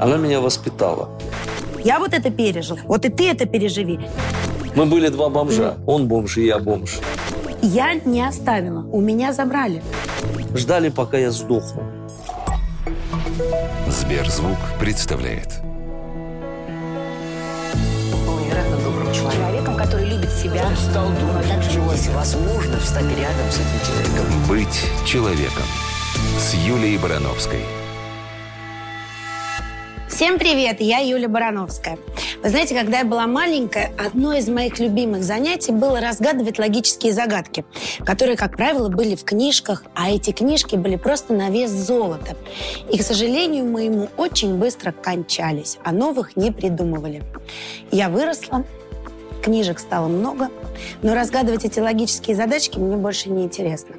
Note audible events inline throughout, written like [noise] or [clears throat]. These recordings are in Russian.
Она меня воспитала. Я вот это пережил. Вот и ты это переживи. Мы были два бомжа. Он бомж, и я бомж. Я не оставила. У меня забрали. Ждали, пока я сдохну. Сберзвук представляет. Он невероятно добрым человеком. который любит себя. Он стал думать, возможно встать рядом с этим человеком. «Быть человеком» с Юлией Барановской. Всем привет, я Юля Барановская. Вы знаете, когда я была маленькая, одно из моих любимых занятий было разгадывать логические загадки, которые, как правило, были в книжках, а эти книжки были просто на вес золота. И, к сожалению, моему очень быстро кончались, а новых не придумывали. Я выросла, книжек стало много, но разгадывать эти логические задачки мне больше не интересно.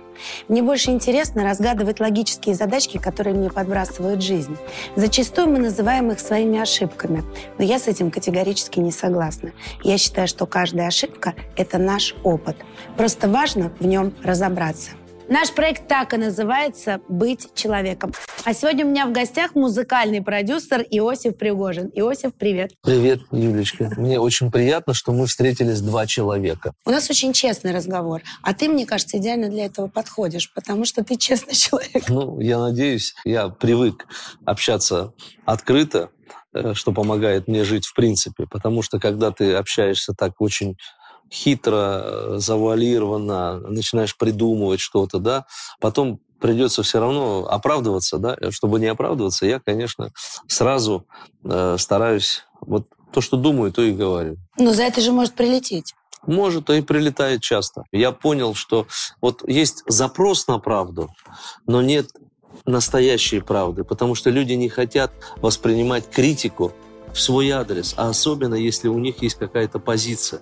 Мне больше интересно разгадывать логические задачки, которые мне подбрасывают жизнь. Зачастую мы называем их своими ошибками, но я с этим категорически не согласна. Я считаю, что каждая ошибка – это наш опыт. Просто важно в нем разобраться. Наш проект так и называется «Быть человеком». А сегодня у меня в гостях музыкальный продюсер Иосиф Пригожин. Иосиф, привет. Привет, Юлечка. Мне очень приятно, что мы встретились два человека. У нас очень честный разговор. А ты, мне кажется, идеально для этого подходишь, потому что ты честный [laughs] человек. Ну, я надеюсь, я привык общаться открыто, э, что помогает мне жить в принципе. Потому что когда ты общаешься так очень хитро, э, завуалированно, начинаешь придумывать что-то, да, потом придется все равно оправдываться, да, чтобы не оправдываться, я, конечно, сразу э, стараюсь вот то, что думаю, то и говорю. Но за это же может прилететь. Может, и прилетает часто. Я понял, что вот есть запрос на правду, но нет настоящей правды, потому что люди не хотят воспринимать критику в свой адрес, а особенно если у них есть какая-то позиция.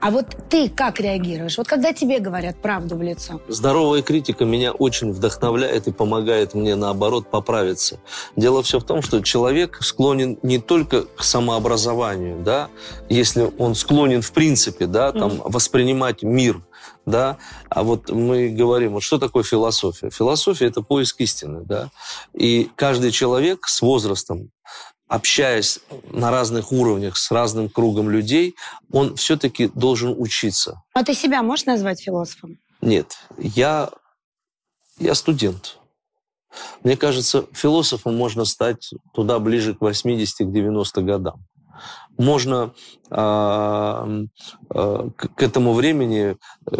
А вот ты как реагируешь? Вот когда тебе говорят правду в лицо? Здоровая критика меня очень вдохновляет и помогает мне, наоборот, поправиться. Дело все в том, что человек склонен не только к самообразованию, да, если он склонен в принципе, да, там, mm. воспринимать мир, да, а вот мы говорим, вот что такое философия? Философия – это поиск истины, да, и каждый человек с возрастом общаясь на разных уровнях с разным кругом людей, он все-таки должен учиться. А ты себя можешь назвать философом? Нет, я, я студент. Мне кажется, философом можно стать туда ближе к 80-90 годам. Можно э, э, к этому времени э,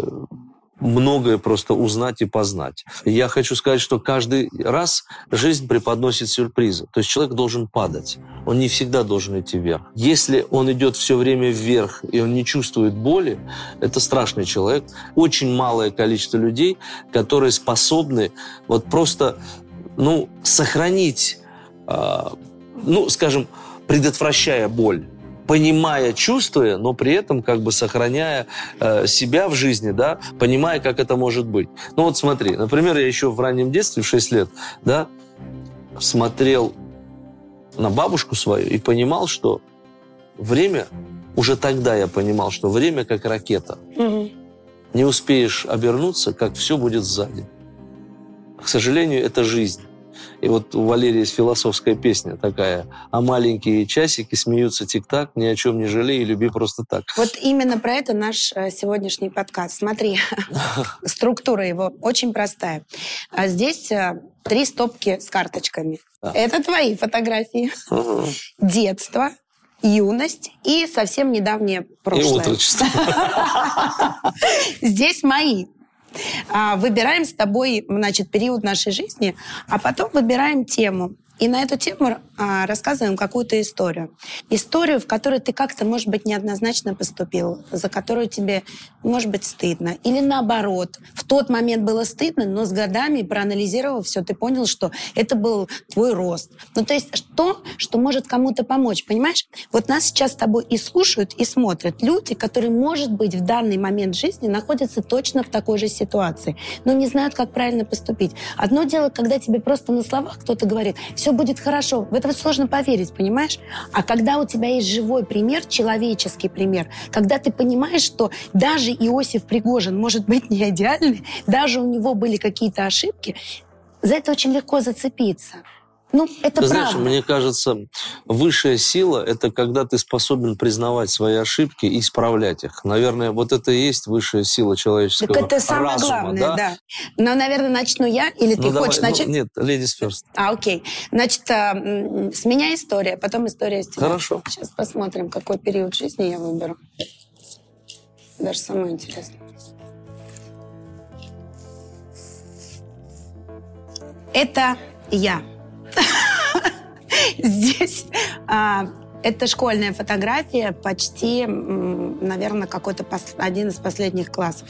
многое просто узнать и познать. Я хочу сказать, что каждый раз жизнь преподносит сюрпризы. То есть человек должен падать. Он не всегда должен идти вверх. Если он идет все время вверх, и он не чувствует боли, это страшный человек. Очень малое количество людей, которые способны вот просто ну, сохранить, э, ну, скажем, предотвращая боль понимая, чувствуя, но при этом как бы сохраняя э, себя в жизни, да, понимая, как это может быть. Ну вот смотри, например, я еще в раннем детстве, в 6 лет, да, смотрел на бабушку свою и понимал, что время, уже тогда я понимал, что время как ракета. Угу. Не успеешь обернуться, как все будет сзади. К сожалению, это жизнь. И вот у Валерии есть философская песня такая. А маленькие часики смеются тик-так, ни о чем не жалей, люби просто так. Вот именно про это наш э, сегодняшний подкаст. Смотри, [laughs] структура его очень простая. А здесь э, три стопки с карточками. Это твои фотографии. Детство, юность и совсем недавнее прошлое. И отрочество. [laughs] Здесь мои. А, выбираем с тобой, значит, период нашей жизни, а потом выбираем тему. И на эту тему а, рассказываем какую-то историю. Историю, в которой ты как-то, может быть, неоднозначно поступил, за которую тебе, может быть, стыдно. Или наоборот, в тот момент было стыдно, но с годами, проанализировав все, ты понял, что это был твой рост. Ну, то есть то, что может кому-то помочь, понимаешь? Вот нас сейчас с тобой и слушают, и смотрят люди, которые, может быть, в данный момент жизни находятся точно в такой же ситуации, но не знают, как правильно поступить. Одно дело, когда тебе просто на словах кто-то говорит, все все будет хорошо. В это сложно поверить, понимаешь? А когда у тебя есть живой пример, человеческий пример, когда ты понимаешь, что даже Иосиф Пригожин может быть [laughs] не идеальный, даже у него были какие-то ошибки, за это очень легко зацепиться. Ну, это Ты правда. знаешь, мне кажется, высшая сила – это когда ты способен признавать свои ошибки и исправлять их. Наверное, вот это и есть высшая сила человеческого Так это самое разума, главное, да? да. Но, наверное, начну я, или ты Ну, давай, хочешь ну, начать? нет, ladies first. А, окей. Значит, м, с меня история, потом история с тебя. Хорошо. Сейчас посмотрим, какой период жизни я выберу. Даже самое интересное. Это я. [laughs] Здесь а, это школьная фотография, почти, наверное, какой-то один из последних классов.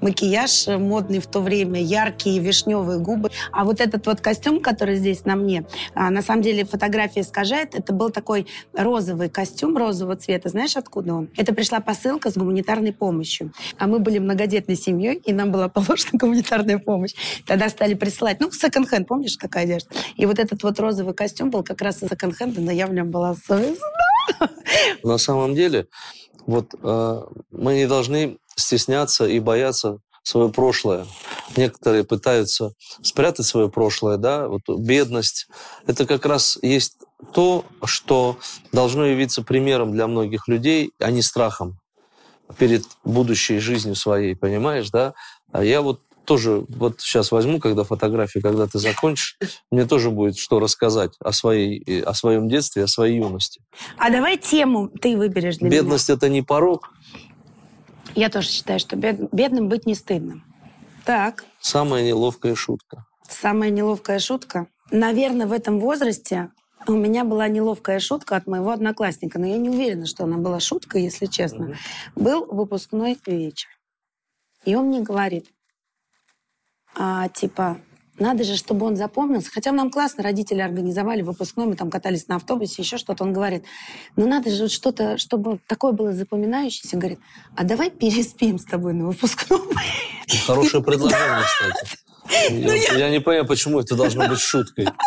Макияж э, модный в то время, яркие вишневые губы. А вот этот вот костюм, который здесь на мне, а, на самом деле фотография искажает. Это был такой розовый костюм розового цвета. Знаешь, откуда он? Это пришла посылка с гуманитарной помощью. А мы были многодетной семьей, и нам была [laughs] положена гуманитарная помощь. Тогда стали присылать, ну, секонд-хенд, помнишь, какая одежда? И вот этот вот розовый костюм был как раз из секонд-хенда, но я в нем была совестна. На самом деле, вот э, мы не должны стесняться и бояться свое прошлое. Некоторые пытаются спрятать свое прошлое, да, вот бедность. Это как раз есть то, что должно явиться примером для многих людей, а не страхом перед будущей жизнью своей, понимаешь, да? А я вот тоже вот сейчас возьму, когда фотографии, когда ты закончишь, мне тоже будет что рассказать о, своей, э, о своем детстве, о своей юности. А давай тему ты выберешь для меня. Бедность это не порог. Я тоже считаю, что бед- бедным быть не стыдно. Так, Самая неловкая шутка. самая неловкая шутка. Наверное, в этом возрасте у меня была неловкая шутка от моего одноклассника, но я не уверена, что она была шуткой, если честно. Был выпускной вечер. И он мне говорит, а, типа, надо же, чтобы он запомнился. Хотя нам классно, родители организовали выпускной, мы там катались на автобусе, еще что-то. Он говорит, ну надо же вот что-то, чтобы такое было запоминающееся. Говорит, а давай переспим с тобой на выпускном. Хорошее [laughs] предложение, кстати. Ну, Я, я не понимаю, почему это должно быть шуткой. [laughs]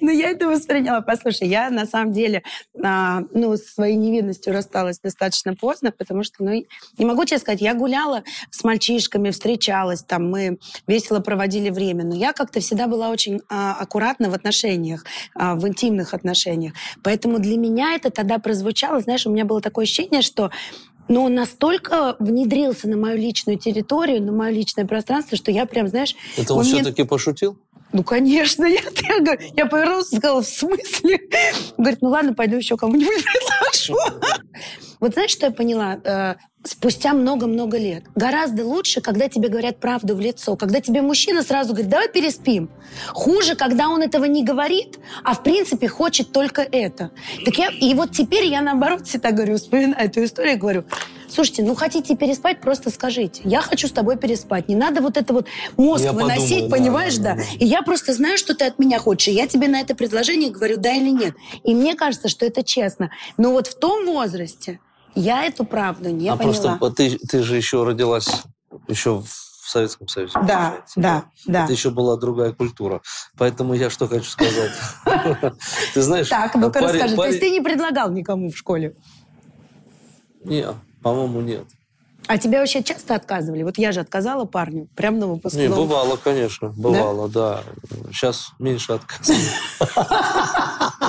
Ну, я это восприняла. Послушай, я на самом деле а, ну, с своей невинностью рассталась достаточно поздно, потому что, ну, не могу тебе сказать, я гуляла с мальчишками, встречалась, там, мы весело проводили время, но я как-то всегда была очень а, аккуратна в отношениях, а, в интимных отношениях. Поэтому для меня это тогда прозвучало, знаешь, у меня было такое ощущение, что но он настолько внедрился на мою личную территорию, на мое личное пространство, что я прям, знаешь... Это он, мне- все-таки пошутил? Ну, конечно, я, я, говорю- я повернулась и сказала, в смысле? Говорит, ну ладно, пойду еще кому-нибудь предложу. Вот знаешь, что я поняла? Э, Спустя много-много лет. Гораздо лучше, когда тебе говорят правду в лицо. Когда тебе мужчина сразу говорит, давай переспим. Хуже, когда он этого не говорит, а в принципе хочет только это. Так я, и вот теперь я наоборот всегда говорю, вспоминаю эту историю, говорю, слушайте, ну хотите переспать, просто скажите. Я хочу с тобой переспать. Не надо вот это вот мозг Я выносить, подумаю, да, понимаешь, да, да, да. И я просто знаю, что ты от меня хочешь. И я тебе на это предложение говорю, да или нет. И мне кажется, что это честно. Но вот в том возрасте я эту правду не а поняла. просто ты, ты же еще родилась еще в Советском Союзе. Да, получается. да, да. Это еще была другая культура. Поэтому я что хочу сказать. [laughs] Ты знаешь, Так, ну-ка парень- расскажи. То есть ты не предлагал никому в школе? Не, по-моему, нет. А тебя вообще часто отказывали? Вот я же отказала парню прямо на Не, выпускном. бывало, конечно, бывало, да. Сейчас меньше отказов. [laughs]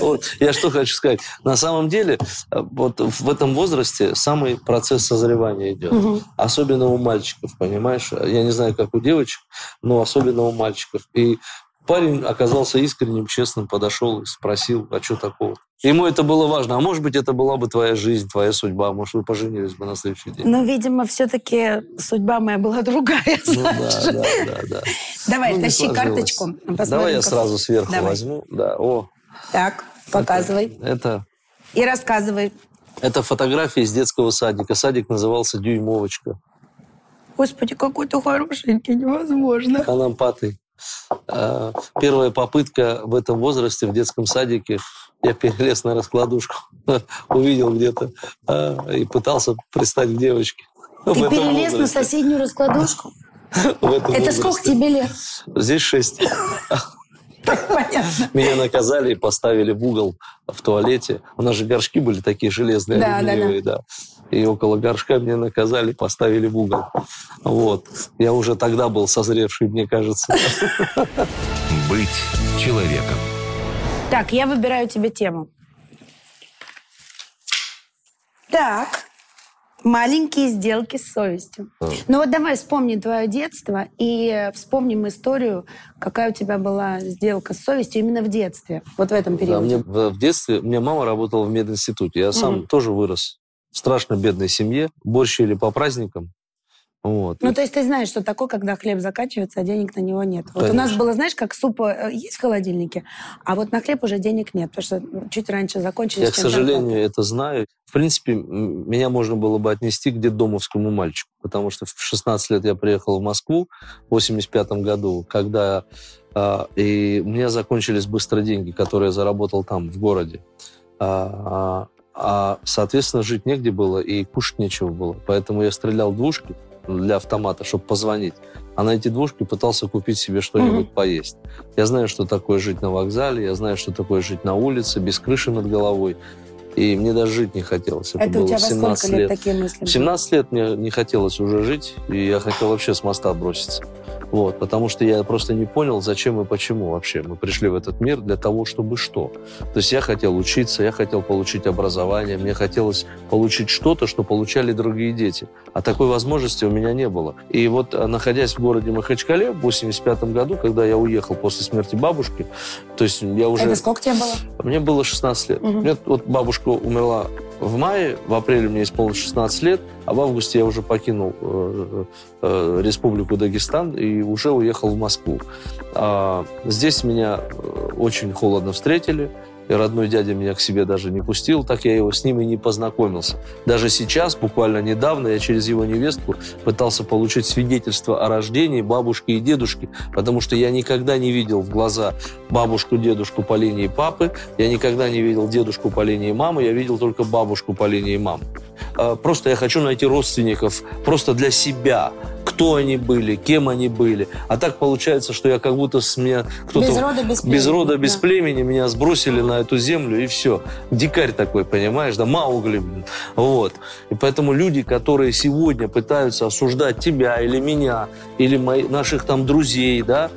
Вот, Я что хочу сказать. На самом деле, вот в этом возрасте самый процесс созревания идет. Особенно у мальчиков, понимаешь? Я не знаю, как у девочек, но особенно у мальчиков. И парень оказался искренним, честным, подошел и спросил, а что такого? Ему это было важно. А может быть, это была бы твоя жизнь, твоя судьба. Может, вы поженились бы на следующий день. Ну, видимо, все-таки судьба моя была другая. Ну да, да, да, да. Давай, Ну, тащи карточку. Посмотрим, Давай я как- сразу сверху Давай. возьму. Да, о. Так, показывай. Это, И рассказывай. это фотография из детского садика. Садик назывался «Дюймовочка». Господи, какой ты хорошенький, невозможно. Канампатый. А, Первая попытка в этом возрасте в детском садике. Я перелез на раскладушку, [laughs] увидел где-то а, и пытался пристать к девочке. [laughs] Ты перелез на соседнюю раскладушку? [laughs] Это возрасте. сколько тебе лет? Здесь шесть. Понятно. Меня наказали и поставили в угол в туалете. У нас же горшки были такие железные, Да, да, да. да. И около горшка меня наказали, поставили в угол. Вот. Я уже тогда был созревший, мне кажется. Быть человеком. Так, я выбираю тебе тему. Так, маленькие сделки с совестью. Ну вот давай вспомним твое детство и вспомним историю, какая у тебя была сделка с совестью именно в детстве, вот в этом Да, периоде. мне в, детстве, у меня мама работала в мединституте. Я сам Мгм. тоже вырос страшно бедной семье. Борщ ели по праздникам. Вот. Ну, то есть ты знаешь, что такое, когда хлеб заканчивается, а денег на него нет. Вот у нас Конечно. было, знаешь, как суп э, есть в холодильнике, а вот на хлеб уже денег нет, потому что ну, чуть раньше закончились. Я, к сожалению, зарплата. это знаю. В принципе, меня можно было бы отнести к детдомовскому мальчику, потому что в 16 лет я приехал в Москву в 85 году, когда а, и у меня закончились быстро деньги, которые я заработал там, в городе. А, а, соответственно, жить негде было и кушать нечего было. Поэтому я стрелял двушки для автомата, чтобы позвонить. А на эти двушки пытался купить себе что-нибудь Мгм. поесть. Я знаю, что такое жить на вокзале, я знаю, что такое жить на улице, без крыши над головой. И мне даже жить не хотелось. Это, Это было у тебя в во 17 сколько лет, лет. такие мысли? В 17 лет мне не хотелось уже жить, и я хотел вообще с моста броситься. Вот, потому что я просто не понял, зачем и почему вообще мы пришли в этот мир для того, чтобы что. То есть я хотел учиться, я хотел получить образование, мне хотелось получить что-то, что получали другие дети. А такой возможности у меня не было. И вот, а, находясь в городе Махачкале в 85 году, когда я уехал после смерти бабушки, то есть я уже... Это сколько тебе было? Мне было 16 лет. Мгм. Мне вот бабушка умерла в мае, в апреле мне исполнилось 16 лет, а в августе я уже покинул э, э, Республику Дагестан и уже уехал в Москву. А, здесь меня э, очень холодно встретили, и родной дядя меня к себе даже не пустил, так я его с ним и не познакомился. Даже сейчас, буквально недавно, я через его невестку пытался получить свидетельство о рождении бабушки и дедушки, потому что я никогда не видел в глаза бабушку, дедушку по линии папы, я никогда не видел дедушку по линии мамы, я видел только бабушку по линии мамы. А, Просто я хочу найти родственников просто для себя, кто они были, кем они были. А так получается, что я как будто с меня кто-то... Без рода, без племени. Без рода, без Да. племени меня сбросили на эту землю, и все. Дикарь такой, понимаешь, да, Маугли. Вот. И поэтому люди, которые сегодня пытаются осуждать тебя или меня, или мои, наших там друзей, да,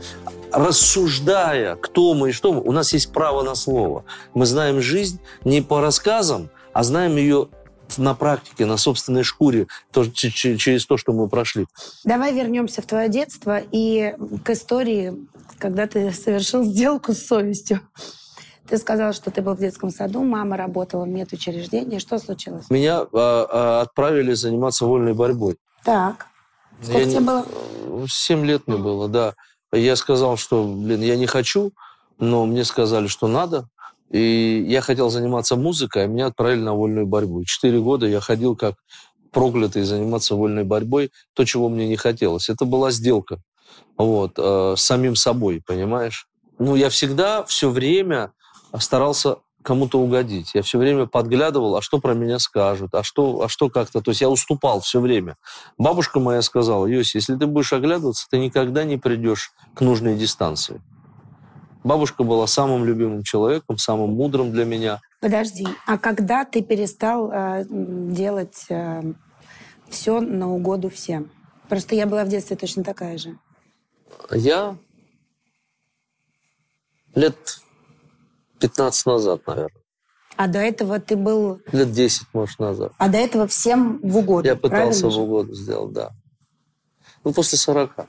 рассуждая, кто мы и что мы, у нас есть право на слово. Мы знаем жизнь не по рассказам, а знаем ее на практике, на собственной шкуре, то- через то, что мы прошли. Давай вернемся в твое детство и к истории, когда ты совершил сделку с совестью. Ты сказал, что ты был в детском саду, мама работала в медучреждении. Что случилось? Меня а, а, отправили заниматься вольной борьбой. Так. Сколько Я тебе не- было? Семь лет мне было, да. Я сказал, что, блин, я не хочу, но мне сказали, что надо. И я хотел заниматься музыкой, а меня отправили на вольную борьбу. Четыре года я ходил как проклятый заниматься вольной борьбой, то, чего мне не хотелось. Это была сделка вот, э, с самим собой, понимаешь? Ну, я всегда все время старался кому-то угодить. Я все время подглядывал, а что про меня скажут, а что, а что как-то. То есть я уступал все время. Бабушка моя сказала, Йоси, если ты будешь оглядываться, ты никогда не придешь к нужной дистанции. Бабушка была самым любимым человеком, самым мудрым для меня. Подожди. А когда ты перестал э, делать все на угоду всем? Просто я была в детстве точно такая же. Я лет 15 назад, наверное. А до этого ты был... Лет 10, может, назад. А до этого всем в угоду, Я пытался правильно в же? угоду сделать, да. Ну, после 40.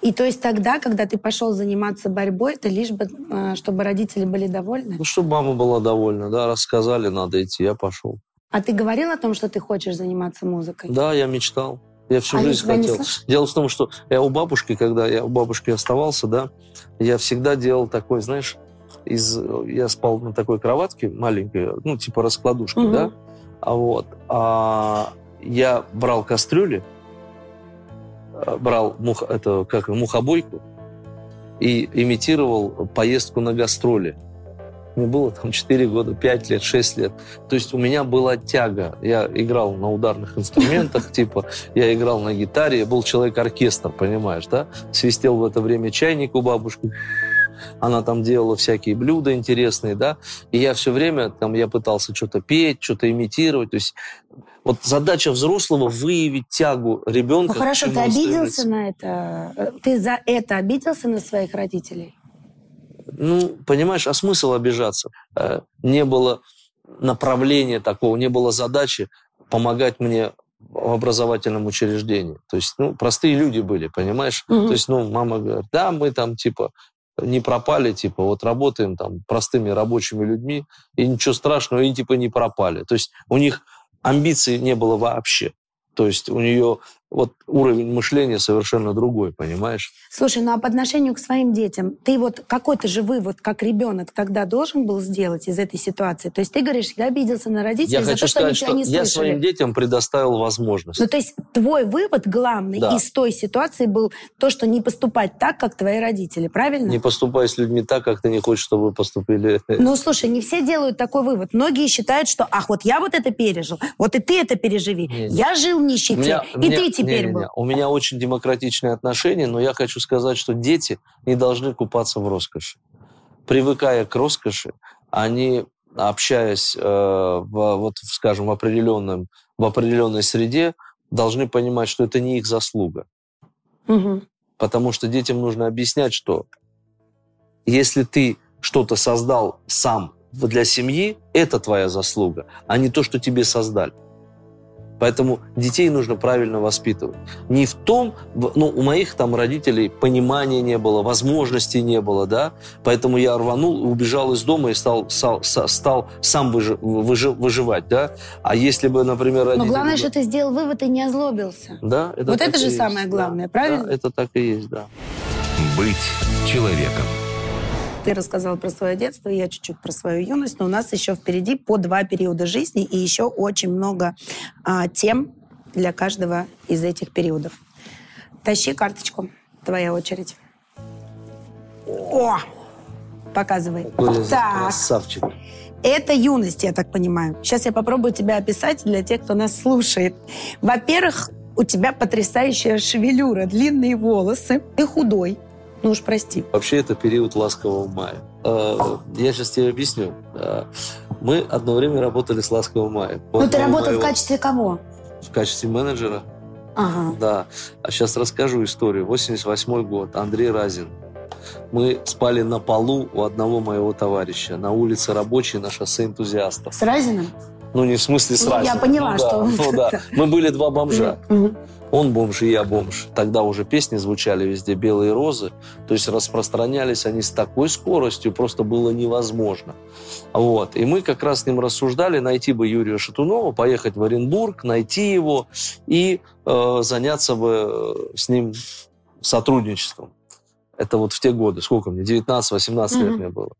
И то есть тогда, когда ты пошел заниматься борьбой, это лишь бы, э, чтобы родители были довольны? Ну, чтобы мама была довольна, да, рассказали, надо идти, я пошел. А ты говорил о том, что ты хочешь заниматься музыкой? Да, я мечтал. Я всю Они жизнь не хотел. Дело в том, что я у бабушки, когда я у бабушки оставался, да, я всегда делал такой, знаешь, из, я спал на такой кроватке маленькой, ну, типа раскладушки, Мгм. да, а вот, а я брал кастрюли, брал мух, это, как, мухобойку и имитировал поездку на гастроли. Мне было там 4 года, 5 лет, 6 лет. То есть у меня была тяга. Я играл на ударных инструментах, [laughs] типа, я играл на гитаре, я был человек-оркестр, понимаешь, да? Свистел в это время чайник у бабушки. Она там делала всякие блюда интересные, да? И я все время, там, я пытался что-то петь, что-то имитировать. То есть вот задача взрослого выявить тягу ребенка. Ну хорошо, ты обиделся стремится. на это? Э, Ты за это обиделся на своих родителей? Ну, понимаешь, а смысл обижаться? Э, Не было направления такого, не было задачи помогать мне в образовательном учреждении. То есть, ну, простые люди были, понимаешь? Мгм. То есть, ну, мама говорит, да, мы там, типа, не пропали, типа, вот работаем там простыми рабочими людьми, и ничего страшного, и типа не пропали. То есть у них амбиций не было вообще. То есть у нее вот уровень мышления совершенно другой, понимаешь? Слушай, ну а по отношению к своим детям, ты вот какой-то же вывод, как ребенок, тогда должен был сделать из этой ситуации? То есть ты говоришь, я обиделся на родителей Я за хочу то, что они сказать, тебя что не я слышали. своим детям предоставил возможность. Ну, то есть твой вывод главный Да. из той ситуации был то, что не поступать так, как твои родители, правильно? Не поступай с людьми так, как ты не хочешь, чтобы поступили. Ну, слушай, не все делают такой вывод. Многие считают, что, ах, вот я вот это пережил, вот и ты это переживи. Не-не. Я жил в нищете, меня- и меня- ты теперь не-не-не. был. У меня очень демократичные отношения, но я хочу сказать, что дети не должны купаться в роскоши. Привыкая к роскоши, они, общаясь, э, в, вот, скажем, в, определенном, в определенной среде, должны понимать, что это не их заслуга. Мгм. Потому что детям нужно объяснять, что если ты что-то создал сам для семьи, это твоя заслуга, а не то, что тебе создали. Поэтому детей нужно правильно воспитывать. Не в том, ну, у моих там родителей понимания не было, возможностей не было, да, поэтому я рванул, убежал из дома и стал, стал, стал сам выжи- выжи- выживать, да. А если бы, например, Но родители... главное, бы- что ты сделал вывод и не озлобился. Да, это Вот это же есть, самое да. главное, правильно? Да, это так и есть, да. Быть человеком. Ты рассказал про свое детство, я чуть-чуть про свою юность, но у нас еще впереди по два периода жизни и еще очень много а, тем для каждого из этих периодов. Тащи карточку, твоя очередь. О! Показывай. Коля, Так, красавчик. это юность, я так понимаю. Сейчас я попробую тебя описать для тех, кто нас слушает. Во-первых, у тебя потрясающая шевелюра, длинные волосы, ты худой. Ну уж прости. Вообще это период ласкового мая. Э, Я сейчас тебе объясню. Э, Мы одно время работали с ласкового мая. Ну ты работал в моего- качестве кого? в качестве менеджера. Ага. Да. А сейчас расскажу историю. 88 год. Андрей Разин. Мы спали на полу у одного моего товарища на улице Рабочей на шоссе энтузиастов. С Разином? Ну, не в смысле Ну, сразу. я поняла, Ну, что- да, Ну, да. Мы были два бомжа. Он бомж, и я бомж. Тогда уже песни звучали везде «Белые розы». То есть распространялись они с такой скоростью, просто было невозможно. Вот. И мы как раз с ним рассуждали, найти бы Юрия Шатунова, поехать в Оренбург, найти его и э, заняться бы э, с ним сотрудничеством. Это вот в те годы. Сколько мне? 19-18 лет Мгм. мне было.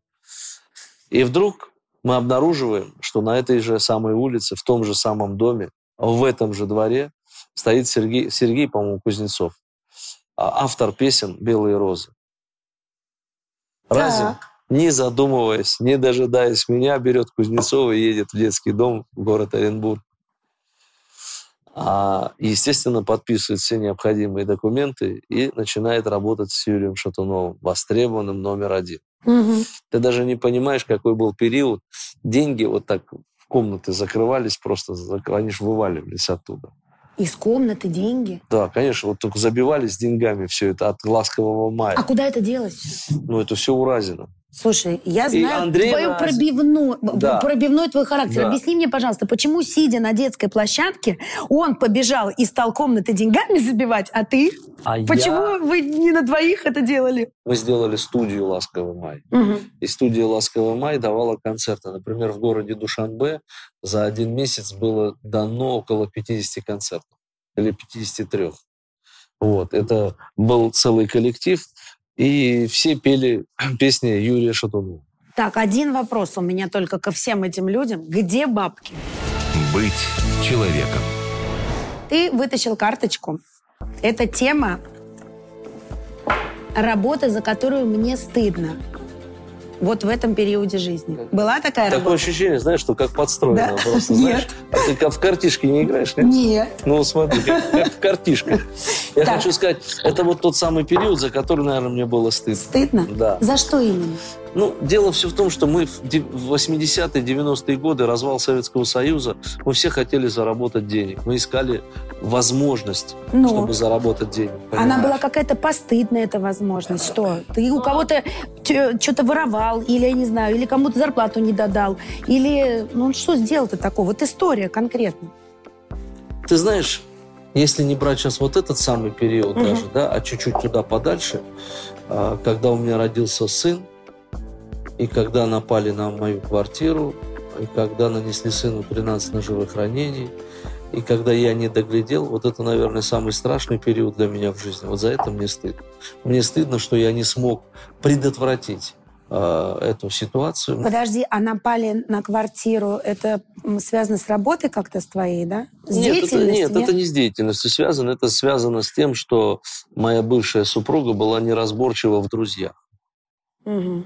И вдруг мы обнаруживаем, что на этой же самой улице, в том же самом доме, в этом же дворе стоит Сергей, Сергей по-моему, Кузнецов, а- автор песен «Белые розы». Разин, Так. не задумываясь, не дожидаясь меня, берет Кузнецова и едет в детский дом в город Оренбург. А, естественно, подписывает все необходимые документы и начинает работать с Юрием Шатуновым, востребованным номер один. Мгм. Ты даже не понимаешь, какой был период. Деньги вот так в комнаты закрывались просто, они же вываливались оттуда. Из комнаты деньги. Да, конечно, вот только забивались деньгами все это от ласкового мая. А куда это делать? Ну, это все уразено. Слушай, я знаю Андрей твою Разин. пробивную, Да. пробивной твой характер. Да. Объясни мне, пожалуйста, почему, сидя на детской площадке, он побежал и стал комнаты деньгами забивать, а ты? А Почему вы не на двоих это делали? Мы сделали студию «Ласковый май». Мгм. И студия «Ласковый май» давала концерты. Например, в городе Душанбе за один месяц было дано около 50 концертов. Или 53. Вот. Это был целый коллектив. И все пели [clears throat] песни Юрия Шатунова. Так, один вопрос у меня только ко всем этим людям. Где бабки? Быть человеком. Ты вытащил карточку. Это тема работы, за которую мне стыдно. Вот в этом периоде жизни. Была такая Такое работа? ощущение, знаешь, что как подстроено. Да. Просто, [laughs] Нет. знаешь, а ты как в картишке не играешь, нет? Нет. Ну, смотри, как, как в картишках. Я Так. хочу сказать, это вот тот самый период, за который, наверное, мне было стыдно. Стыдно? Да. За что именно? Ну, дело все в том, что мы в 80-е, 90-е годы, развал Советского Союза, мы все хотели заработать денег. Мы искали возможность, ну, чтобы заработать денег. Понимаешь? Она была какая-то постыдная, эта возможность. Что? Ты у кого-то что-то воровал, или, я не знаю, или кому-то зарплату не додал, или, ну, что сделал-то такого? Вот история конкретно. Ты знаешь, если не брать сейчас вот этот самый период угу. даже, да, а чуть-чуть туда подальше, а, когда у меня родился сын, и когда напали на мою квартиру, и когда нанесли сыну 13 ножевых ранений, и когда я не доглядел, вот это, наверное, самый страшный период для меня в жизни. Вот за это мне стыдно. Мне стыдно, что я не смог предотвратить э, эту ситуацию. Подожди, а напали на квартиру, это связано с работой как-то с твоей, да? С нет, это, нет, нет, это не с деятельностью связано. Это связано с тем, что моя бывшая супруга была неразборчива в друзьях. Угу.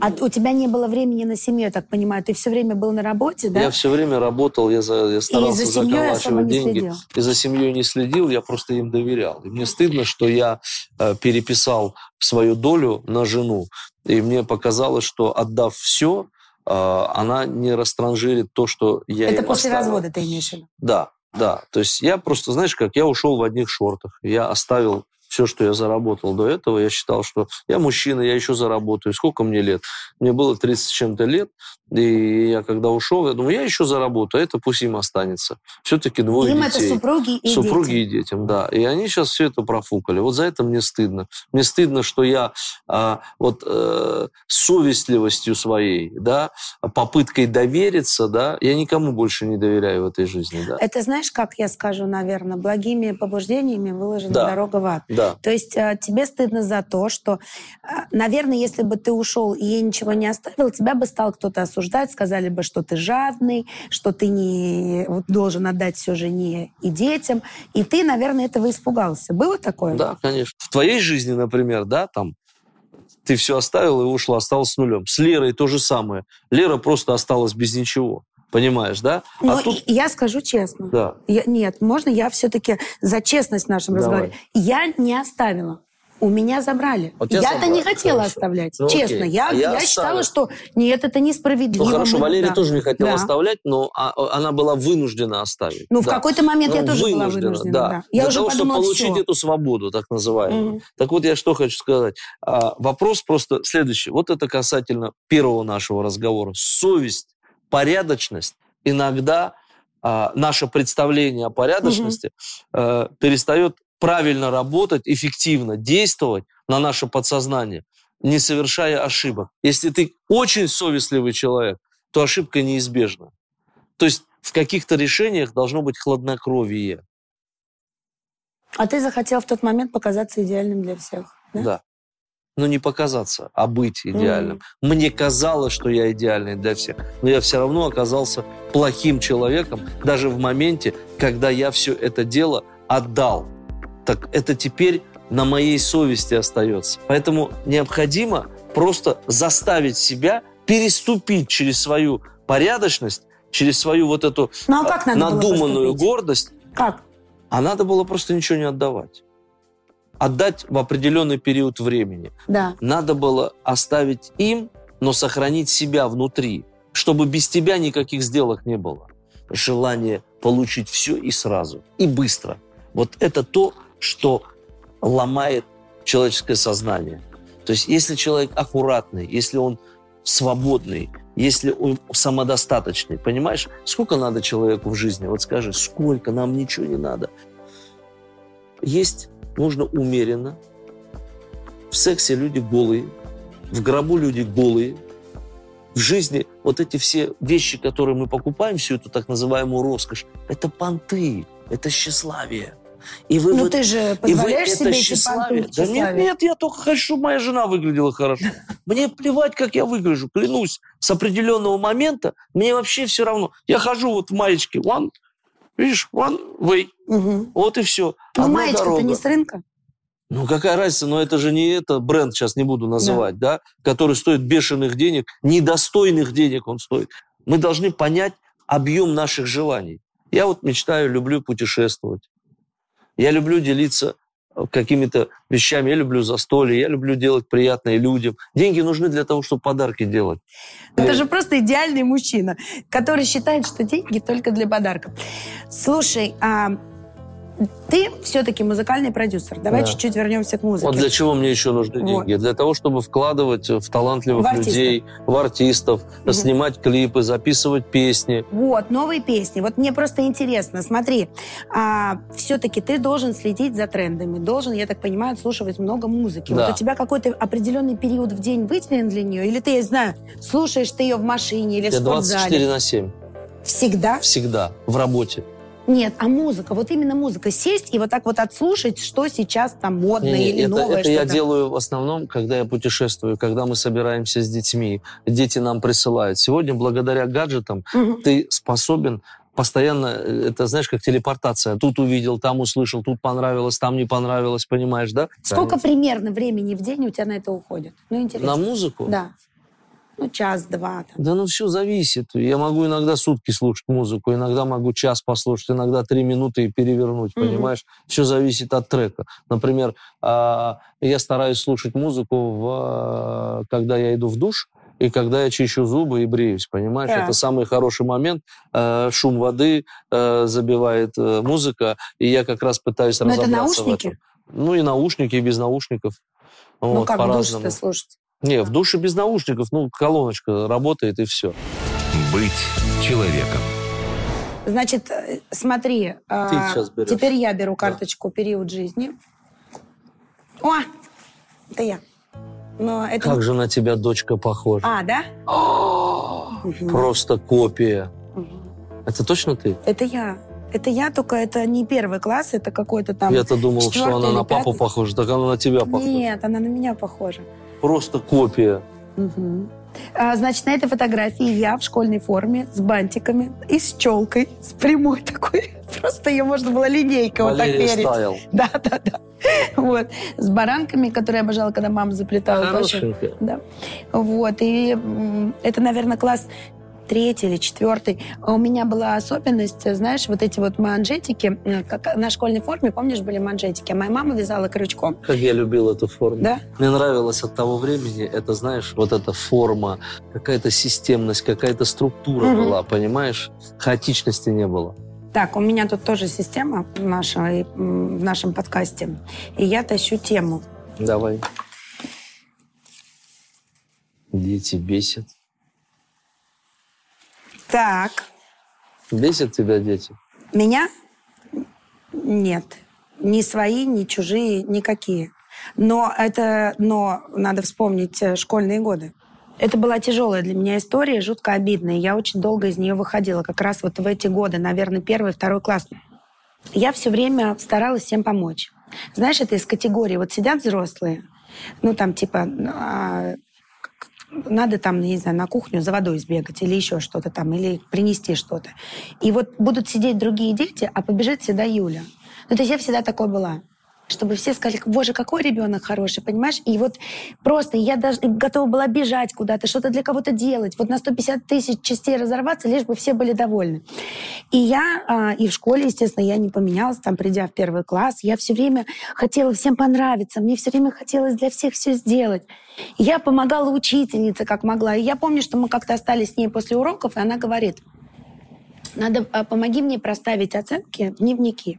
А у тебя не было времени на семью, я так понимаю? Ты все время был на работе, да? Я все время работал, я, за, я старался и за заколачивать деньги. Следил. И за семьей не следил, я просто им доверял. И мне стыдно, что я э, переписал свою долю на жену. И мне показалось, что отдав все, э, она не растранжирит то, что я Это после оставил. развода ты имеешь в виду? Да, да. То есть я просто, знаешь, как я ушел в одних шортах. Я оставил все, что я заработал до этого, я считал, что я мужчина, я еще заработаю. Сколько мне лет? Мне было 30 с чем-то лет, и я когда ушел, я думаю, я еще заработаю, а это пусть им останется. Все-таки двое им детей. это супруги и Супруги дети. и детям, да. И они сейчас все это профукали. Вот за это мне стыдно. Мне стыдно, что я а, вот э, совестливостью своей, да, попыткой довериться, да, я никому больше не доверяю в этой жизни, да. Это знаешь, как я скажу, наверное, благими побуждениями выложена да. дорога в ад. Да. То есть э, тебе стыдно за то, что, э, наверное, если бы ты ушел и ей ничего не оставил, тебя бы стал кто-то осуждать осуждать, сказали бы, что ты жадный, что ты не вот, должен отдать все жене и детям. И ты, наверное, этого испугался. Было такое? Да, конечно. В твоей жизни, например, да, там ты все оставил и ушла, осталась с нулем. С Лерой то же самое. Лера просто осталась без ничего. Понимаешь, да? А Но тут... я скажу честно. Да. Я, нет, можно я все-таки за честность в нашем Давай. разговоре? Я не оставила у меня забрали. Вот Я-то не хотела хорошо. оставлять, ну, честно. Я, а я, я считала, что нет, это несправедливо. Ну хорошо, Валерия да. тоже не хотела да. оставлять, но а, она была вынуждена оставить. Ну, да. в какой-то момент ну, я тоже вынуждена, была вынуждена. Да. да. Я Для уже того, подумала, чтобы получить все. эту свободу, так называемую. Угу. Так вот, я что хочу сказать. А, вопрос просто следующий. Вот это касательно первого нашего разговора. Совесть, порядочность иногда а, наше представление о порядочности угу. э, перестает правильно работать, эффективно действовать на наше подсознание, не совершая ошибок. Если ты очень совестливый человек, то ошибка неизбежна. То есть в каких-то решениях должно быть хладнокровие. А ты захотел в тот момент показаться идеальным для всех, да? Да. Но не показаться, а быть идеальным. Mm. Мне казалось, что я идеальный для всех, но я все равно оказался плохим человеком, даже в моменте, когда я все это дело отдал так это теперь на моей совести остается. Поэтому необходимо просто заставить себя переступить через свою порядочность, через свою вот эту ну, а как надо надуманную гордость. Как? А надо было просто ничего не отдавать. Отдать в определенный период времени. Да. Надо было оставить им, но сохранить себя внутри, чтобы без тебя никаких сделок не было. Желание получить все и сразу, и быстро. Вот это то, что ломает человеческое сознание. То есть если человек аккуратный, если он свободный, если он самодостаточный, понимаешь, сколько надо человеку в жизни? Вот скажи, сколько, нам ничего не надо. Есть, нужно умеренно. В сексе люди голые, в гробу люди голые. В жизни вот эти все вещи, которые мы покупаем, всю эту так называемую роскошь, это понты, это тщеславие. И вы ну вот, ты же позволяешь и вы себе эти понты Да нет, нет, я только хочу, чтобы моя жена выглядела хорошо. Мне плевать, как я выгляжу, клянусь. С определенного момента мне вообще все равно. Я хожу вот в маечке one, видишь, one way. Угу. Вот и все. Ну маечка-то не с рынка. Ну, какая разница, но это же не это бренд, сейчас не буду называть, да. да, который стоит бешеных денег, недостойных денег он стоит. Мы должны понять объем наших желаний. Я вот мечтаю, люблю путешествовать. Я люблю делиться какими-то вещами. Я люблю застолье, я люблю делать приятное людям. Деньги нужны для того, чтобы подарки делать. Это же просто идеальный мужчина, который считает, что деньги только для подарков. Слушай, а ты все-таки музыкальный продюсер. Давай Да. чуть-чуть вернемся к музыке. Вот для чего мне еще нужны Вот. деньги? Для того, чтобы вкладывать в талантливых В артистов. людей, в артистов, Мгм. снимать клипы, записывать песни. Вот, новые песни. Вот мне просто интересно, смотри, а, все-таки ты должен следить за трендами, должен, я так понимаю, слушать много музыки. Да. Вот у тебя какой-то определенный период в день выделен для нее? Или ты, я знаю, слушаешь ты ее в машине или в Я спортзале? 24 на 7. Всегда? Всегда. В работе. Нет, а музыка, вот именно музыка. Сесть и вот так вот отслушать, что сейчас там модно Не-не, или это, новое это я делаю в основном, когда я путешествую, когда мы собираемся с детьми. Дети нам присылают. Сегодня, благодаря гаджетам, Мгм. ты способен постоянно, э, это знаешь, как телепортация. Тут увидел, там услышал, тут понравилось, там не понравилось, понимаешь, да? Сколько примерно времени в день у тебя на это уходит? Ну, интересно. На музыку? Да. Ну, час-два. Да ну все зависит. Я могу иногда сутки слушать музыку, иногда могу час послушать, иногда три минуты и перевернуть, Мгм. понимаешь? Все зависит от трека. Например, а, я стараюсь слушать музыку, в, а, когда я иду в душ, и когда я чищу зубы и бреюсь, понимаешь? Так. Это самый хороший момент. Э, шум воды э, забивает э, музыка, и я как раз пытаюсь Но это разобраться в наушники? этом. Ну и наушники, и без наушников. Ну, Вот, как в по-разному. душе-то слушать? Не, в душе без наушников, ну, колоночка работает, и все. Быть человеком. Значит, э, смотри, а, сейчас берешь. теперь я беру карточку «Период жизни». О, это я. Но это... Как же на тебя дочка похожа. А, да? [gasps] Просто копия. Это точно ты? Это я. Это я, только это не первый класс, это какой-то там... Я-то думал, что она на папу похожа, так она на тебя похожа. Нет, она на меня похожа. Просто копия. Мгм. А, значит, на этой фотографии я в школьной форме с бантиками и с челкой, с прямой [laughs] такой. Просто ее можно было линейкой вот так мерить. Стайл. [laughs] Да, да, да. Вот. С баранками, которые я обожала, когда мама заплетала. Хорошенькая. Да. Вот. И это, наверное, класс третий или четвертый. А у меня была особенность, знаешь, вот эти вот манжетики, как на школьной форме, помнишь, были манжетики, а моя мама вязала крючком. Как я любил эту форму. Да? Мне нравилось от того времени, это, знаешь, вот эта форма, какая-то системность, какая-то структура Мгм. была, понимаешь? Хаотичности не было. Так, у меня тут тоже система в, нашей, в нашем подкасте. И я тащу тему. Давай. Дети бесят. Так, Бесят тебя дети? меня нет. Ни свои, ни чужие, никакие. Но это, но надо вспомнить э, школьные годы. Это была тяжелая для меня история, жутко обидная. Я очень долго из нее выходила, как раз вот в эти годы, наверное, первый, второй класс. Я все время старалась всем помочь. Знаешь, это из категории, вот сидят взрослые, ну там типа, а, надо там, не знаю, на кухню за водой сбегать или еще что-то там, или принести что-то. И вот будут сидеть другие дети, а побежит всегда Юля. Ну, то есть я всегда такой была. Чтобы все сказали, боже, какой ребенок хороший, понимаешь? И вот просто я даже готова была бежать куда-то, что-то для кого-то делать, вот на 150 тысяч частей разорваться, лишь бы все были довольны. И я, а, и в школе, естественно, я не поменялась, там, придя в первый класс, я все время хотела всем понравиться, мне все время хотелось для всех все сделать. Я помогала учительнице, как могла. И я помню, что мы как-то остались с ней после уроков, и она говорит, надо, а, помоги мне проставить оценки в дневники.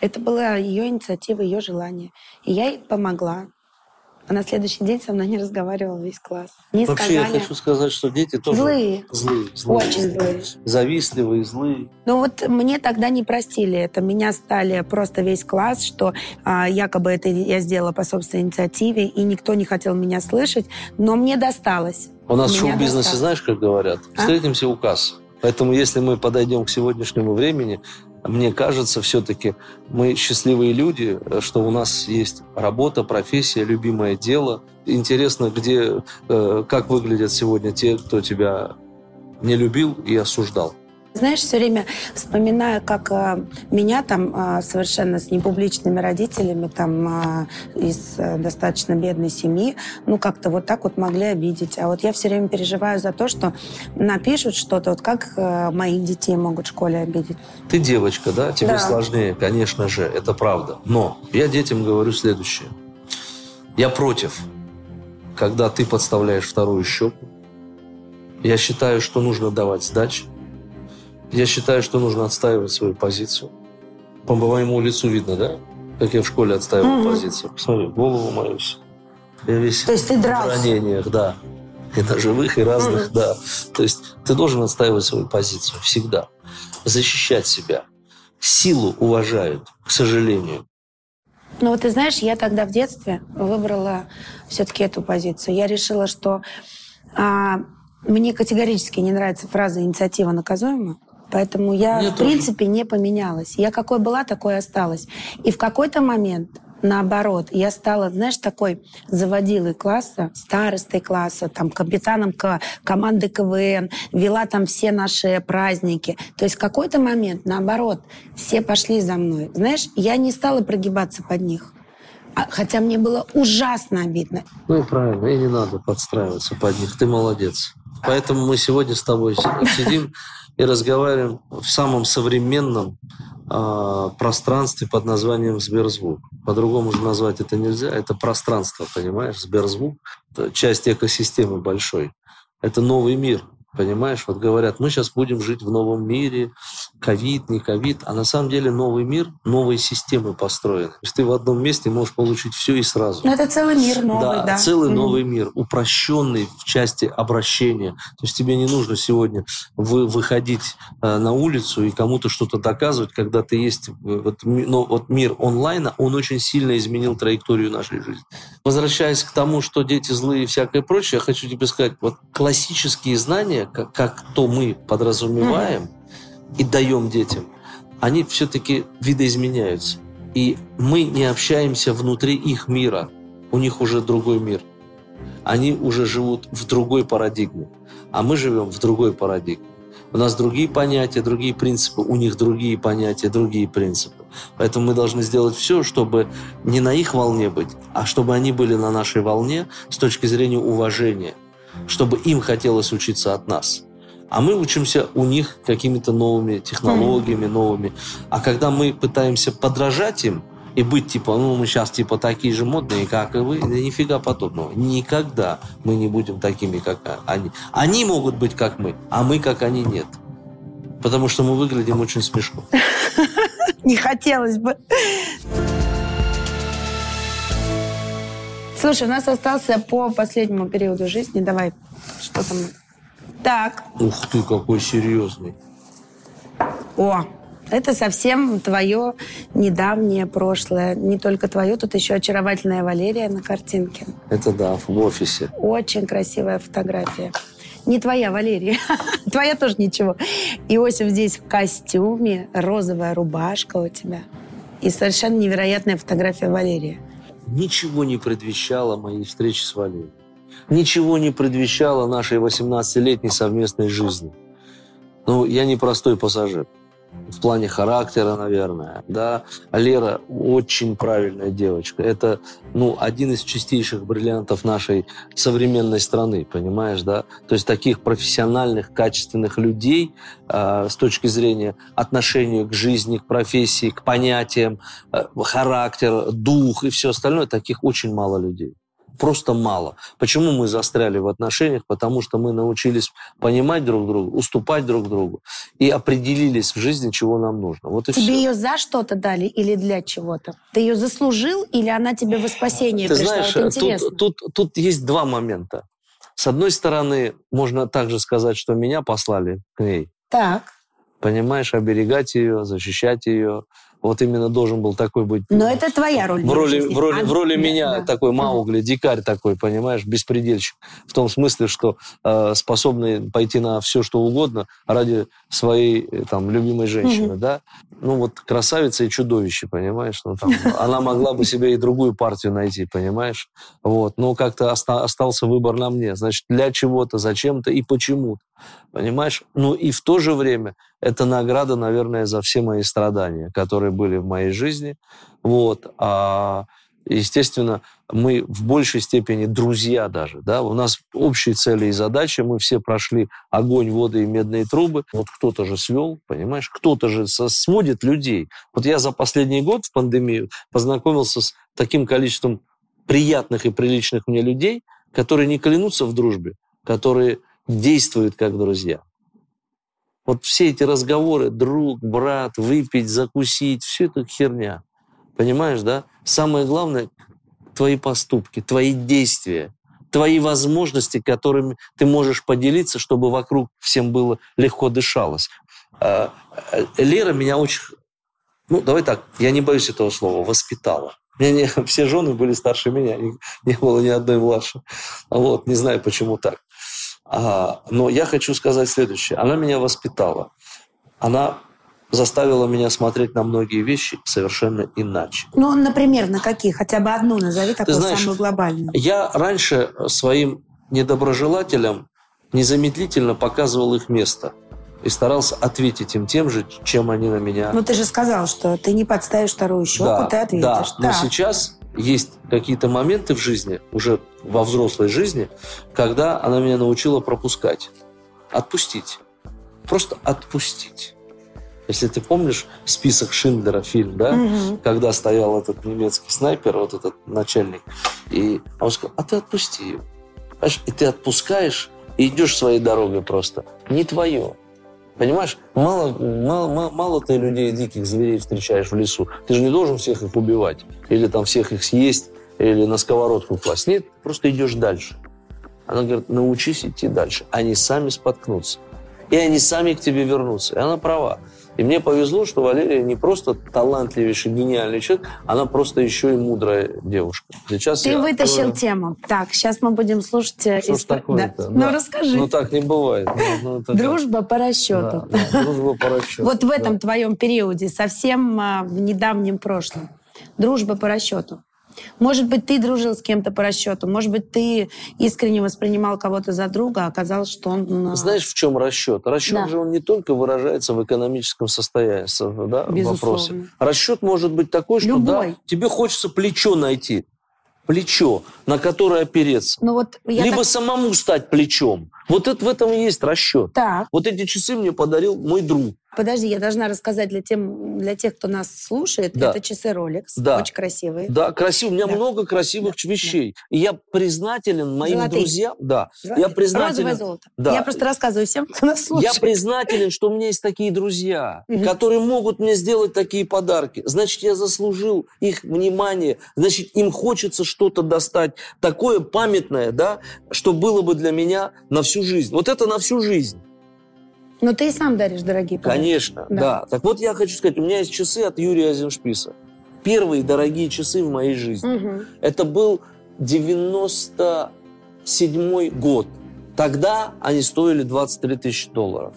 Это была ее инициатива, ее желание. И я ей помогла. А на следующий день со мной не разговаривал весь класс. Не Вообще, я сказали. хочу сказать, что дети тоже Злые. злые, злые. Очень злые. Завистливые, злые. Ну вот мне тогда не простили это. Меня стали просто весь класс, что а, якобы это я сделала по собственной инициативе, и никто не хотел меня слышать. Но мне досталось. У нас в Меня шоу-бизнесе, досталось. знаешь, как говорят? А? Встретимся указ. Поэтому, если мы подойдем к сегодняшнему времени, мне кажется, все-таки мы счастливые люди, что у нас есть работа, профессия, любимое дело. Интересно, где, э, как выглядят сегодня те, кто тебя не любил и осуждал. Знаешь, все время вспоминаю, как э, меня там э, совершенно с непубличными родителями, там э, из э, достаточно бедной семьи, ну как-то вот так вот могли обидеть. А вот я все время переживаю за то, что напишут что-то, вот как э, моих детей могут в школе обидеть. Ты девочка, да? Тебе Да. сложнее, конечно же, это правда. Но я детям говорю следующее. Я против, когда ты подставляешь вторую щеку. Я считаю, что нужно давать сдачи. Я считаю, что нужно отстаивать свою позицию. По моему лицу видно, да? Как я в школе отстаивал Мгм. позицию. Посмотри, голову мою. Я весь То есть ты в дрался? ранениях, да. И на живых, и разных, да. То есть ты должен отстаивать свою позицию всегда. Защищать себя. Силу уважают, к сожалению. Ну вот ты знаешь, я тогда в детстве выбрала все-таки эту позицию. Я решила, что а, мне категорически не нравится фраза «инициатива наказуема», поэтому я, Мне в тоже. принципе, не поменялась. Я какой была, такой осталась. И в какой-то момент Наоборот, я стала, знаешь, такой заводилой класса, старостой класса, там, капитаном ко- команды КВН, вела там все наши праздники. То есть в какой-то момент, наоборот, все пошли за мной. Знаешь, я не стала прогибаться под них. А- Хотя мне было ужасно обидно. Ну и правильно, и не надо подстраиваться под них. Ты молодец. Поэтому мы сегодня с тобой си- сидим и разговариваем в самом современном а, пространстве под названием Сберзвук. По-другому же назвать это нельзя. Это пространство, понимаешь? Сберзвук – это часть экосистемы большой. Это новый мир, понимаешь? Вот говорят, мы сейчас будем жить в новом мире, ковид, не ковид. А на самом деле новый мир, новые системы построены. То есть ты в одном месте можешь получить все и сразу. Но это целый мир новый, да. целый Мгм. новый мир, упрощенный в части обращения. То есть тебе не нужно сегодня вы, выходить э, на улицу и кому-то что-то доказывать, когда ты есть. э, Вот, но вот мир онлайна, он очень сильно изменил траекторию нашей жизни. Возвращаясь к тому, что дети злые и всякое прочее, я хочу тебе сказать, вот классические знания, как, как то мы подразумеваем и даем детям, они все-таки видоизменяются. И мы не общаемся внутри их мира. У них уже другой мир. Они уже живут в другой парадигме. А мы живем в другой парадигме. У нас другие понятия, другие принципы, у них другие понятия, другие принципы. Поэтому мы должны сделать все, чтобы не на их волне быть, а чтобы они были на нашей волне с точки зрения уважения, чтобы им хотелось учиться от нас. А мы учимся у них какими-то новыми технологиями, новыми. А когда мы пытаемся подражать им и быть типа, ну, мы сейчас типа такие же модные, как и вы, да нифига подобного. Никогда мы не будем такими, как они. Они могут быть как мы, а мы как они нет. Потому что мы выглядим очень смешно. [laughs] Не хотелось бы. Слушай, у нас остался по последнему периоду жизни. Давай, что там? Так, Ух ты, какой серьезный. о, это совсем твое недавнее прошлое. Не только твое, тут еще очаровательная Валерия на картинке. Это да, в офисе. Очень красивая фотография. Не твоя, Валерия. [laughs] Твоя тоже ничего. Иосиф здесь в костюме, розовая рубашка у тебя. И совершенно невероятная фотография Валерии. Ничего не предвещало моей встречи с Валерией. Ничего не предвещало нашей 18-летней совместной жизни. Ну, я не простой пассажир. В плане характера, наверное, да. Лера очень правильная девочка. Это, ну, один из чистейших бриллиантов нашей современной страны, понимаешь, да? То есть таких профессиональных, качественных людей э, с точки зрения отношения к жизни, к профессии, к понятиям, э, характер, дух и все остальное, таких очень мало людей. Просто мало. Почему мы застряли в отношениях? Потому что мы научились понимать друг друга, уступать друг другу и определились в жизни, чего нам нужно. Вот и Тебе все. ее за что-то дали или для чего-то? Ты ее заслужил или она тебе во спасение Ты пришла? знаешь, интересно. тут, тут, тут есть два момента. С одной стороны, можно также сказать, что меня послали к ней. Так. Понимаешь, оберегать ее, защищать ее. Вот именно должен был такой быть Но это твоя роль. в роли, в роли, А, в роли да, меня да. такой Маугли, дикарь такой, понимаешь, беспредельщик. В том смысле, что э, способный пойти на все, что угодно ради своей э, там любимой женщины, Мгм. да. Ну вот красавица и чудовище, понимаешь? Ну, там, она могла бы себе и другую партию найти, понимаешь? Вот. Но как-то оста- остался выбор на мне. Значит, для чего-то, зачем-то и почему-то. Понимаешь? Ну и в то же время это награда, наверное, за все мои страдания, которые были в моей жизни. Вот. А естественно, мы в большей степени друзья даже. Да? У нас общие цели и задачи, мы все прошли огонь, воды и медные трубы. Вот кто-то же свел, понимаешь, кто-то же сводит людей. Вот я за последний год в пандемию познакомился с таким количеством приятных и приличных мне людей, которые не клянутся в дружбе, которые действуют как друзья. Вот все эти разговоры, друг, брат, выпить, закусить, все это херня. Понимаешь, да? Самое главное – твои поступки, твои действия, твои возможности, которыми ты можешь поделиться, чтобы вокруг всем было легко дышалось. А, э, Лера меня очень, ну, давай так, я не боюсь этого слова, воспитала. У меня не, [laughs] все жены были старше меня, не, не было ни одной младше. Вот, не знаю, почему так. А, но я хочу сказать следующее. Она меня воспитала. Она заставила меня смотреть на многие вещи совершенно иначе. Ну, например, на какие? Хотя бы одну назови, такую Ты знаешь, самую глобальную. Я раньше своим недоброжелателям незамедлительно показывал их место и старался ответить им тем же, чем они на меня. Ну, ты же сказал, что ты не подставишь вторую щеку, да, ты ответишь. Да, но Так. сейчас есть какие-то моменты в жизни, уже во взрослой жизни, когда она меня научила пропускать. Отпустить. Просто отпустить. Если ты помнишь список Шиндлера, фильм, да, Мгм. когда стоял этот немецкий снайпер, вот этот начальник, и он сказал, а ты отпусти ее. Понимаешь? И ты отпускаешь, и идешь своей дорогой просто. Не твое. Понимаешь, мало, мало, мало, мало ты людей диких зверей встречаешь в лесу. Ты же не должен всех их убивать. Или там всех их съесть, или на сковородку класть. Нет, просто идешь дальше. Она говорит, научись идти дальше. Они сами споткнутся. И они сами к тебе вернутся. И она права. И мне повезло, что Валерия не просто талантливейший, гениальный человек, она просто еще и мудрая девушка. Сейчас Ты я вытащил открою- тему. Так, сейчас мы будем слушать... э, Что ж исто- такое-то? Да. Ну, Да. расскажи. Ну, так не бывает. Ну, ну, это Дружба по да. расчету. Да, да, дружба по расчету. Вот в да. этом твоем периоде, совсем а, в недавнем прошлом. Дружба по расчету. Может быть, ты дружил с кем-то по расчету, может быть, ты искренне воспринимал кого-то за друга, а оказалось, что он... Знаешь, в чем расчет? Расчет Да. же он не только выражается в экономическом состоянии, да, в Безусловно. вопросе. Расчет может быть такой, что Любой. да, тебе хочется плечо найти, плечо, на которое опереться. Ну вот я Либо так... самому стать плечом. Вот это, в этом и есть расчет. Так, Вот эти часы мне подарил мой друг. Подожди, я должна рассказать для, тем, для тех, кто нас слушает. Да. Это часы Rolex, Да. очень красивые. Да, красиво. У меня Да. много красивых Да, вещей. И я признателен моим Золотые. друзьям. Да. Золотые. Я признателен. Розовое золото. Да. Я просто рассказываю всем, кто нас слушает. Я признателен, что у меня есть такие друзья, которые могут мне сделать такие подарки. Значит, я заслужил их внимание. Значит, им хочется что-то достать такое памятное, да, что было бы для меня на всю жизнь. Вот это на всю жизнь. Но ты и сам даришь дорогие подарки. Конечно, Да. да. Так вот я хочу сказать, у меня есть часы от Юрия Азеншписа. Первые дорогие часы в моей жизни. Мгм. Это был 97 год. Тогда они стоили 23 тысячи долларов.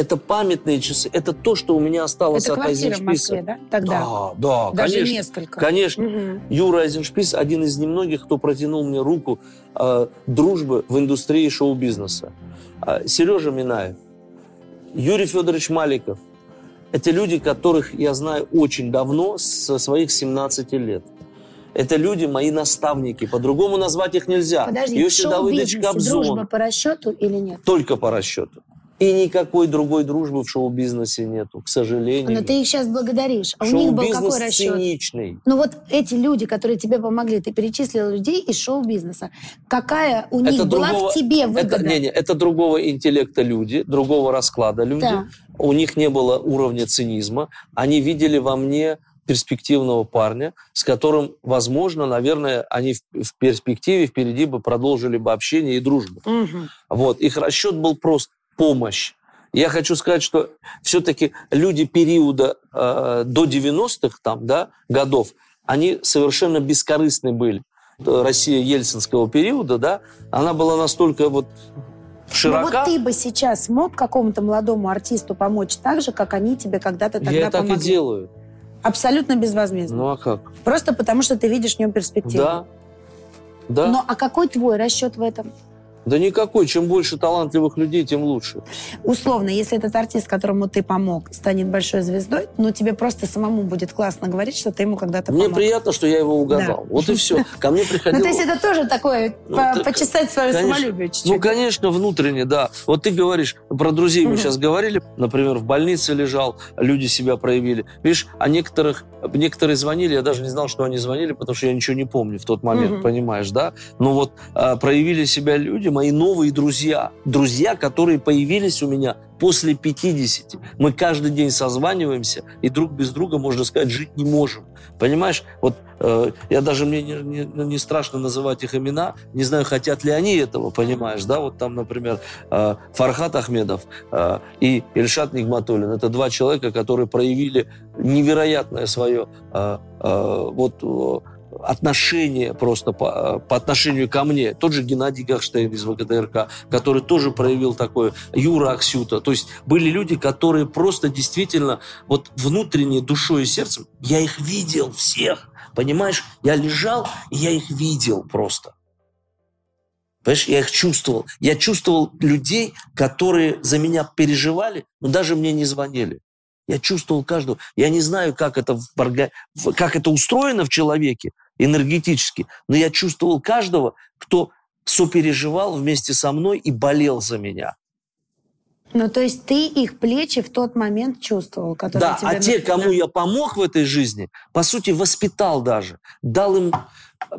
Это памятные часы. Это то, что у меня осталось Это от квартира в Айзеншписа. Москве, да? Тогда. Да, да, Даже конечно. несколько. Конечно. Мгм. Юра Айзеншпис один из немногих, кто протянул мне руку э, дружбы в индустрии шоу-бизнеса. А, Сережа Минаев, Юрий Федорович Маликов. Это люди, которых я знаю очень давно, со своих 17 лет. Это люди, мои наставники. По-другому назвать их нельзя. Подожди, в Иосиф Давыдович Кобзон. дружба по расчету или нет? Только по расчету. И никакой другой дружбы в шоу-бизнесе нету, к сожалению. Но ты их сейчас благодаришь. А у них был какой расчет? циничный. Ну вот эти люди, которые тебе помогли, ты перечислил людей из шоу-бизнеса. Какая у них Это была другого- в тебе выгода? Это, не, не, это другого интеллекта люди, другого расклада люди. Да. У них не было уровня цинизма. Они видели во мне перспективного парня, с которым, возможно, наверное, они в, перспективе впереди бы продолжили бы общение и дружбу. Мгм. Вот. Их расчет был просто помощь. Я хочу сказать, что все-таки люди периода э, до 90-х там, да, годов, они совершенно бескорыстны были. Э, Россия ельцинского периода, да, она была настолько вот широка. Ну вот ты бы сейчас смог какому-то молодому артисту помочь так же, как они тебе когда-то тогда Я так помогли? и делаю. Абсолютно безвозмездно. Ну а как? Просто потому, что ты видишь в нем перспективу. Да. Да. Но а какой твой расчет в этом? Да никакой. Чем больше талантливых людей, тем лучше. Условно, если этот артист, которому ты помог, станет большой звездой, ну тебе просто самому будет классно говорить, что ты ему когда-то Мне помог. приятно, что я его угадал. Да. Вот и все. Ко мне Ну, приходил... то есть это тоже такое, Ну, почесать свое самолюбие чуть-чуть. Ну, конечно, внутренне, да. Вот ты говоришь, про друзей мы сейчас говорили, например, в больнице лежал, люди себя проявили. Видишь, а некоторых, некоторые звонили, я даже не знал, что они звонили, потому что я ничего не помню в тот момент, понимаешь, да? Но вот а, проявили себя люди, мои новые друзья, друзья, которые появились у меня после 50. Мы каждый день созваниваемся, и друг без друга, можно сказать, жить не можем. Понимаешь? Вот э, я даже, мне не, не- не страшно называть их имена, не знаю, хотят ли они этого, понимаешь, да? Вот там, например, э, Фархат Ахмедов э, и Ильшат Нигматуллин. Это два человека, которые проявили невероятное свое э, э, вот отношение просто по, по отношению ко мне. Тот же Геннадий Гахштейн из ВГТРК, который тоже проявил такое, Юра Аксюта. То есть были люди, которые просто действительно вот внутренней душой и сердцем, я их видел всех, понимаешь? Я лежал, и я их видел просто. Понимаешь, я их чувствовал. Я чувствовал людей, которые за меня переживали, но даже мне не звонили. Я чувствовал каждого. Я не знаю, как это, в как это устроено в человеке энергетически, но я чувствовал каждого, кто сопереживал вместе со мной и болел за меня. Ну, то есть ты их плечи в тот момент чувствовал, которые Да, а те, кому я помог в этой жизни, по сути, воспитал даже, дал им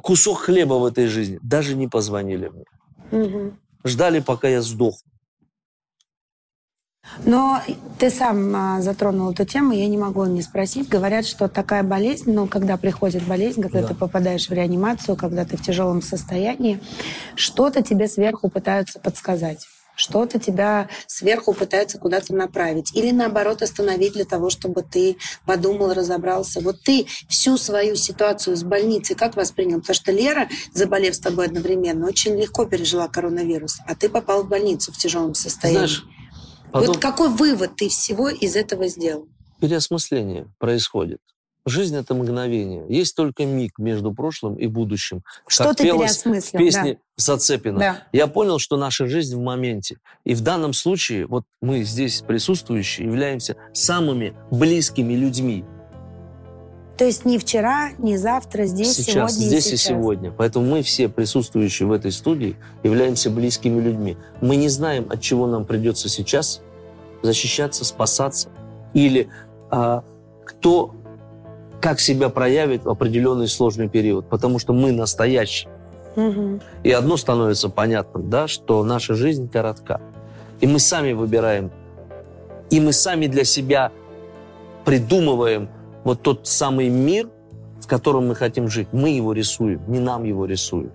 кусок хлеба в этой жизни, даже не позвонили мне. Мгм. Ждали, пока я сдох. Но ты сам а, затронул эту тему, я не могу не спросить. Говорят, что такая болезнь, ну, когда приходит болезнь, когда Да. ты попадаешь в реанимацию, когда ты в тяжелом состоянии, что-то тебе сверху пытаются подсказать. Что-то тебя сверху пытаются куда-то направить. Или наоборот остановить для того, чтобы ты подумал, разобрался. Вот ты всю свою ситуацию с больницей как воспринял? Потому что Лера, заболев с тобой одновременно, очень легко пережила коронавирус, а ты попал в больницу в тяжелом состоянии. Знаешь, потом Вот какой вывод ты всего из этого сделал? переосмысление происходит. Жизнь – это мгновение. Есть только миг между прошлым и будущим. Что Как ты пелось в переосмыслил? песне Зацепина. Да. Я понял, что наша жизнь в моменте. И в данном случае, вот мы здесь присутствующие, являемся самыми близкими людьми. То есть не вчера, не завтра, здесь, сейчас, сегодня здесь и и сейчас. сегодня. Поэтому мы все присутствующие в этой студии являемся близкими людьми. Мы не знаем, от чего нам придется сейчас защищаться, спасаться, или а, кто как себя проявит в определенный сложный период, потому что мы настоящие. Мгм. И одно становится понятным, да, что наша жизнь коротка. И мы сами выбираем, и мы сами для себя придумываем вот тот самый мир, в котором мы хотим жить. Мы его рисуем, не нам его рисуют.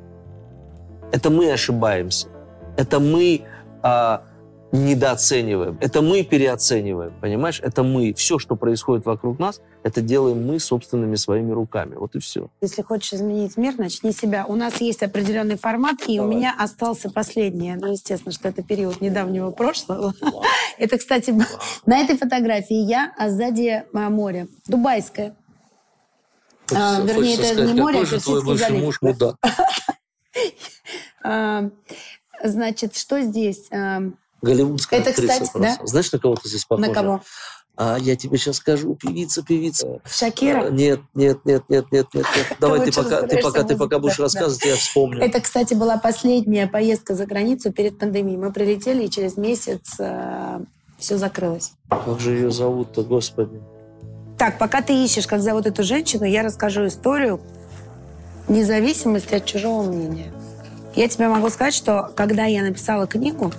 Это мы ошибаемся. Это мы а, недооцениваем. Это мы переоцениваем. Понимаешь? Это мы. Все, что происходит вокруг нас, это делаем мы собственными своими руками. Вот и все. Если хочешь изменить мир, начни себя. У нас есть определенный формат, и у Давай. меня остался последний. Ну, естественно, что это период недавнего прошлого. [laughs] Это, кстати, [laughs] на этой фотографии я, а сзади а, море. Дубайское. А, вернее, это не море, а же твой Персидский бывший залив. муж мудак? [laughs] А, Значит, что здесь? А, Голливудская Это, актриса кстати, просто. да? Знаешь, на кого ты здесь похожа? На кого? А я тебе сейчас скажу, певица, певица. А, Шакира? Нет, нет, нет, нет, нет, нет, нет. [laughs] Давай ты лучше пока, ты пока, в ты пока будешь да, рассказывать, я вспомню. Это, кстати, была последняя поездка за границу перед пандемией. Мы прилетели, и через месяц все закрылось. Как же ее зовут-то, господи? Так, пока ты ищешь, как зовут эту женщину, я расскажу историю независимости от чужого мнения. Я тебе могу сказать, что когда я написала книгу,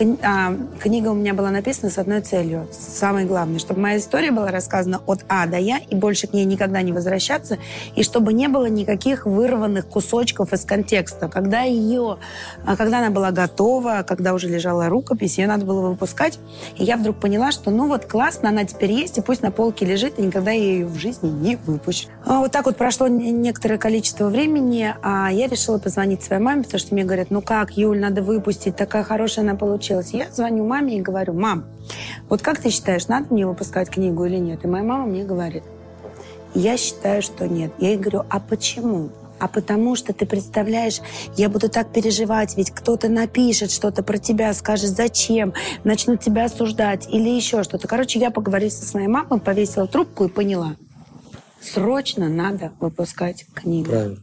а, книга у меня была написана с одной целью, самой главной, чтобы моя история была рассказана от А до Я, и больше к ней никогда не возвращаться, и чтобы не было никаких вырванных кусочков из контекста. Когда ее, а, когда она была готова, когда уже лежала рукопись, ее надо было выпускать, и я вдруг поняла, что ну вот классно, она теперь есть, и пусть на полке лежит, и никогда я ее в жизни не выпущу. А вот так вот прошло некоторое количество времени, а я решила позвонить своей маме, потому что мне говорят, ну как, Юль, надо выпустить, такая хорошая она получилась получилось. Я звоню маме и говорю, мам, вот как ты считаешь, надо мне выпускать книгу или нет? И моя мама мне говорит, я считаю, что нет. Я ей говорю, а почему? а потому что ты представляешь, я буду так переживать, ведь кто-то напишет что-то про тебя, скажет, зачем, начнут тебя осуждать или еще что-то. Короче, я поговорила со своей мамой, повесила трубку и поняла, срочно надо выпускать книгу. Правильно.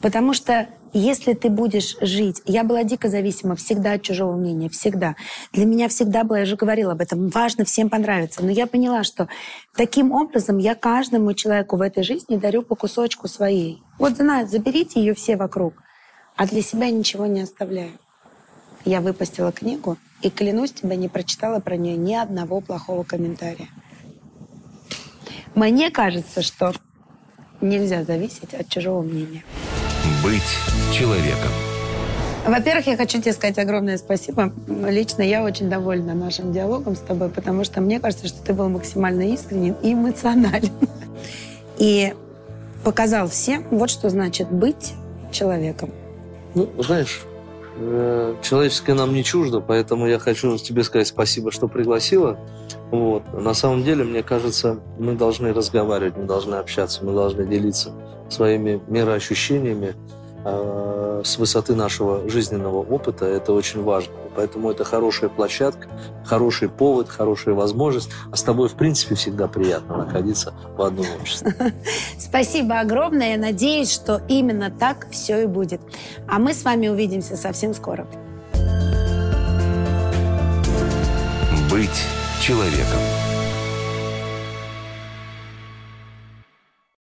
Потому что если ты будешь жить... Я была дико зависима всегда от чужого мнения, всегда. Для меня всегда было, я же говорила об этом, важно всем понравиться. Но я поняла, что таким образом я каждому человеку в этой жизни дарю по кусочку своей. Вот знаю, заберите ее все вокруг, а для себя ничего не оставляю. Я выпустила книгу и, клянусь тебе, не прочитала про нее ни одного плохого комментария. Мне кажется, что нельзя зависеть от чужого мнения. Быть человеком. Во-первых, я хочу тебе сказать огромное спасибо. Лично я очень довольна нашим диалогом с тобой, потому что мне кажется, что ты был максимально искренен и эмоционален. И показал всем, вот что значит быть человеком. Ну, знаешь, человеческое нам не чуждо, поэтому я хочу тебе сказать спасибо, что пригласила. Вот. На самом деле, мне кажется, мы должны разговаривать, мы должны общаться, мы должны делиться своими мироощущениями э, с высоты нашего жизненного опыта. Это очень важно. Поэтому это хорошая площадка, хороший повод, хорошая возможность. А с тобой, в принципе, всегда приятно находиться в одном обществе. [laughs] Спасибо огромное. Я надеюсь, что именно так все и будет. А мы с вами увидимся совсем скоро. Быть человеком.